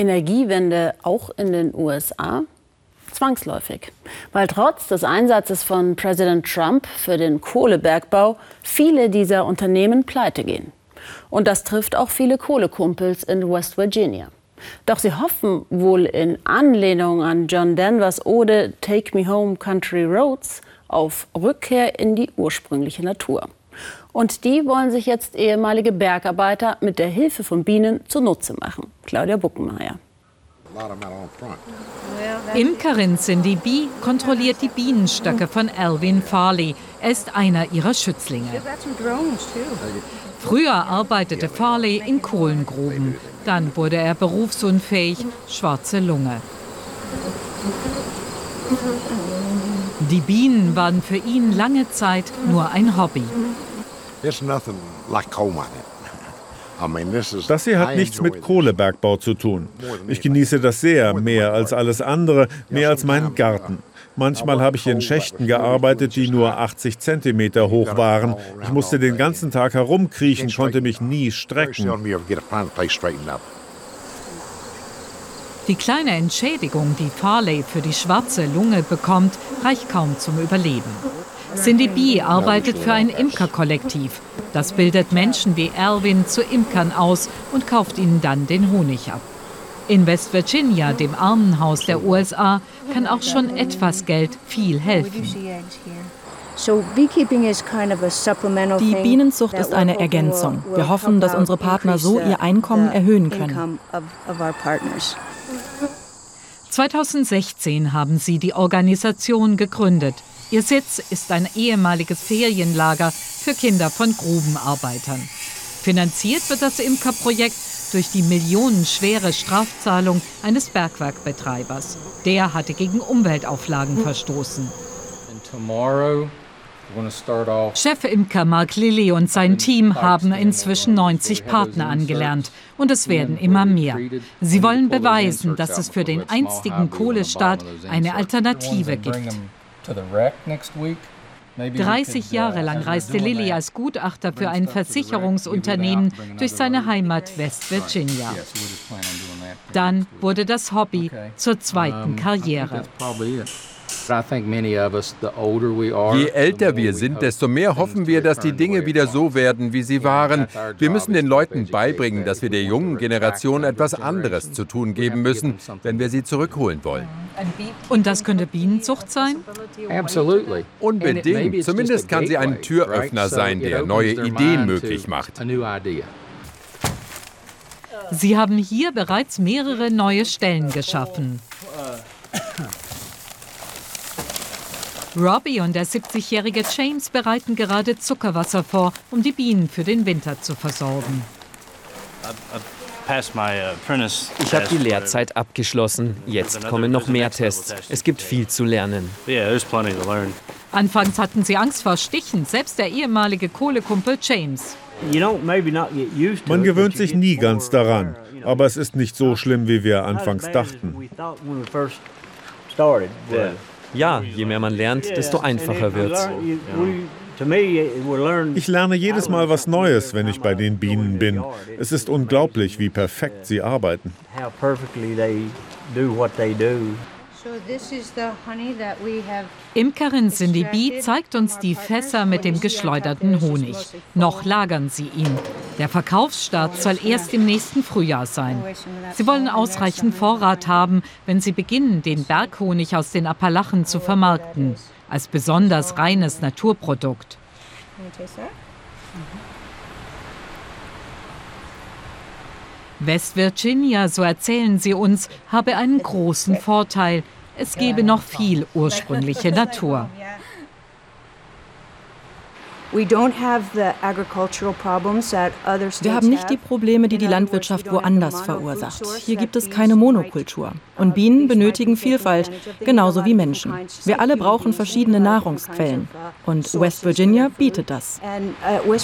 Energiewende auch in den USA? Zwangsläufig, weil trotz des Einsatzes von Präsident Trump für den Kohlebergbau viele dieser Unternehmen pleite gehen. Und das trifft auch viele Kohlekumpels in West Virginia. Doch sie hoffen wohl in Anlehnung an John Denvers Ode Take Me Home Country Roads auf Rückkehr in die ursprüngliche Natur. Und die wollen sich jetzt ehemalige Bergarbeiter mit der Hilfe von Bienen zunutze machen. Claudia Buckenmeier. Imkerin Cindy B. kontrolliert die Bienenstöcke von Alvin Farley. Er ist einer ihrer Schützlinge. Früher arbeitete Farley in Kohlengruben. Dann wurde er berufsunfähig, schwarze Lunge. Die Bienen waren für ihn lange Zeit nur ein Hobby. Das hier hat nichts mit Kohlebergbau zu tun. Ich genieße das sehr, mehr als alles andere, mehr als meinen Garten. Manchmal habe ich in Schächten gearbeitet, die nur 80 Zentimeter hoch waren. Ich musste den ganzen Tag herumkriechen, konnte mich nie strecken. Die kleine Entschädigung, die Farley für die schwarze Lunge bekommt, reicht kaum zum Überleben. Cindy B. arbeitet für ein Imkerkollektiv. Das bildet Menschen wie Alvin zu Imkern aus und kauft ihnen dann den Honig ab. In West Virginia, dem Armenhaus der USA, kann auch schon etwas Geld viel helfen. Die Bienenzucht ist eine Ergänzung. Wir hoffen, dass unsere Partner so ihr Einkommen erhöhen können. 2016 haben sie die Organisation gegründet. Ihr Sitz ist ein ehemaliges Ferienlager für Kinder von Grubenarbeitern. Finanziert wird das Imkerprojekt durch die millionenschwere Strafzahlung eines Bergwerkbetreibers. Der hatte gegen Umweltauflagen verstoßen. Chefimker Mark Lilly und sein Team haben inzwischen 90 Partner angelernt und es werden immer mehr. Sie wollen beweisen, dass es für den einstigen Kohlestaat eine Alternative gibt. 30 Jahre lang reiste Lilly als Gutachter für ein Versicherungsunternehmen durch seine Heimat West Virginia. Dann wurde das Hobby zur zweiten Karriere. Je älter wir sind, desto mehr hoffen wir, dass die Dinge wieder so werden, wie sie waren. Wir müssen den Leuten beibringen, dass wir der jungen Generation etwas anderes zu tun geben müssen, wenn wir sie zurückholen wollen. Und das könnte Bienenzucht sein? Unbedingt. Zumindest kann sie ein Türöffner sein, der neue Ideen möglich macht. Sie haben hier bereits mehrere neue Stellen geschaffen. Robbie und der 70-jährige James bereiten gerade Zuckerwasser vor, um die Bienen für den Winter zu versorgen. Ich habe die Lehrzeit abgeschlossen. Jetzt kommen noch mehr Tests. Es gibt viel zu lernen. Anfangs hatten sie Angst vor Stichen, selbst der ehemalige Kohlekumpel James. Man gewöhnt sich nie ganz daran, aber es ist nicht so schlimm, wie wir anfangs dachten. Ja, je mehr man lernt, desto einfacher wird's. Ich lerne jedes Mal was Neues, wenn ich bei den Bienen bin. Es ist unglaublich, wie perfekt sie arbeiten. Imkerin Cindy B. zeigt uns die Fässer mit dem geschleuderten Honig. Noch lagern sie ihn. Der Verkaufsstart soll erst im nächsten Frühjahr sein. Sie wollen ausreichend Vorrat haben, wenn sie beginnen, den Berghonig aus den Appalachen zu vermarkten. Als besonders reines Naturprodukt. West Virginia, so erzählen sie uns, habe einen großen Vorteil. Es gebe noch viel ursprüngliche Natur. Wir haben nicht die Probleme, die die Landwirtschaft woanders verursacht. Hier gibt es keine Monokultur. Und Bienen benötigen Vielfalt, genauso wie Menschen. Wir alle brauchen verschiedene Nahrungsquellen. Und West Virginia bietet das. Uh,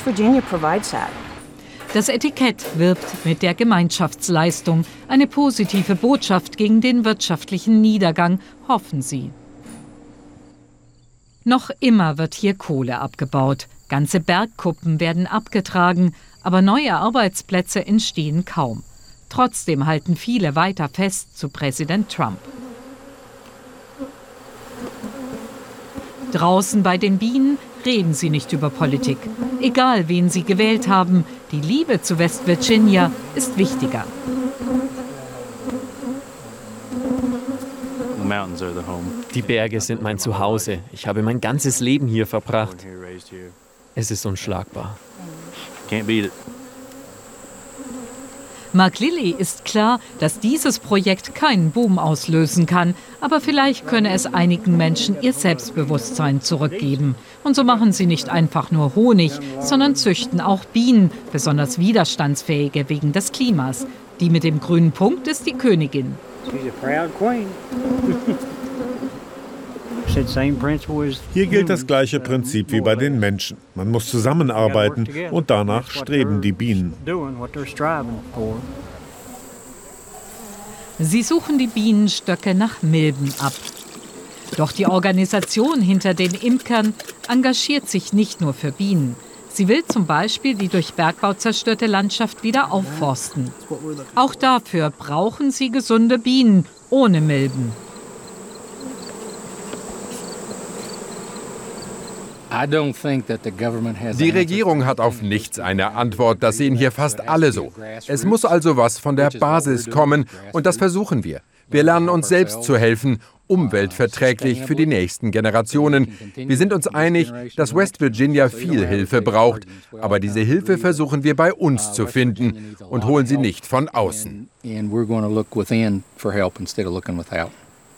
das Etikett wirbt mit der Gemeinschaftsleistung. Eine positive Botschaft gegen den wirtschaftlichen Niedergang, hoffen sie. Noch immer wird hier Kohle abgebaut. Ganze Bergkuppen werden abgetragen, aber neue Arbeitsplätze entstehen kaum. Trotzdem halten viele weiter fest zu Präsident Trump. Draußen bei den Bienen reden sie nicht über Politik. Egal, wen sie gewählt haben, die Liebe zu West Virginia ist wichtiger. Die Berge sind mein Zuhause. Ich habe mein ganzes Leben hier verbracht. Es ist unschlagbar. Mark Lilly ist klar, dass dieses Projekt keinen Boom auslösen kann, aber vielleicht könne es einigen Menschen ihr Selbstbewusstsein zurückgeben. Und so machen sie nicht einfach nur Honig, sondern züchten auch Bienen, besonders widerstandsfähige wegen des Klimas. Die mit dem grünen Punkt ist die Königin. Hier gilt das gleiche Prinzip wie bei den Menschen. Man muss zusammenarbeiten und danach streben die Bienen. Sie suchen die Bienenstöcke nach Milben ab. Doch die Organisation hinter den Imkern engagiert sich nicht nur für Bienen. Sie will zum Beispiel die durch Bergbau zerstörte Landschaft wieder aufforsten. Auch dafür brauchen sie gesunde Bienen ohne Milben. Die Regierung hat auf nichts eine Antwort. Das sehen hier fast alle so. Es muss also was von der Basis kommen und das versuchen wir. Wir lernen uns selbst zu helfen, umweltverträglich für die nächsten Generationen. Wir sind uns einig, dass West Virginia viel Hilfe braucht, aber diese Hilfe versuchen wir bei uns zu finden und holen sie nicht von außen.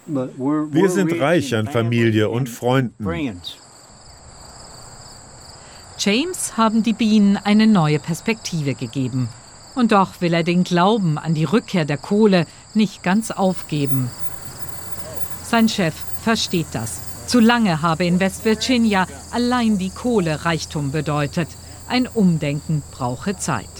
Wir sind reich an Familie und Freunden. James haben die Bienen eine neue Perspektive gegeben. Und doch will er den Glauben an die Rückkehr der Kohle nicht ganz aufgeben. Sein Chef versteht das. Zu lange habe in West Virginia allein die Kohle Reichtum bedeutet. Ein Umdenken brauche Zeit.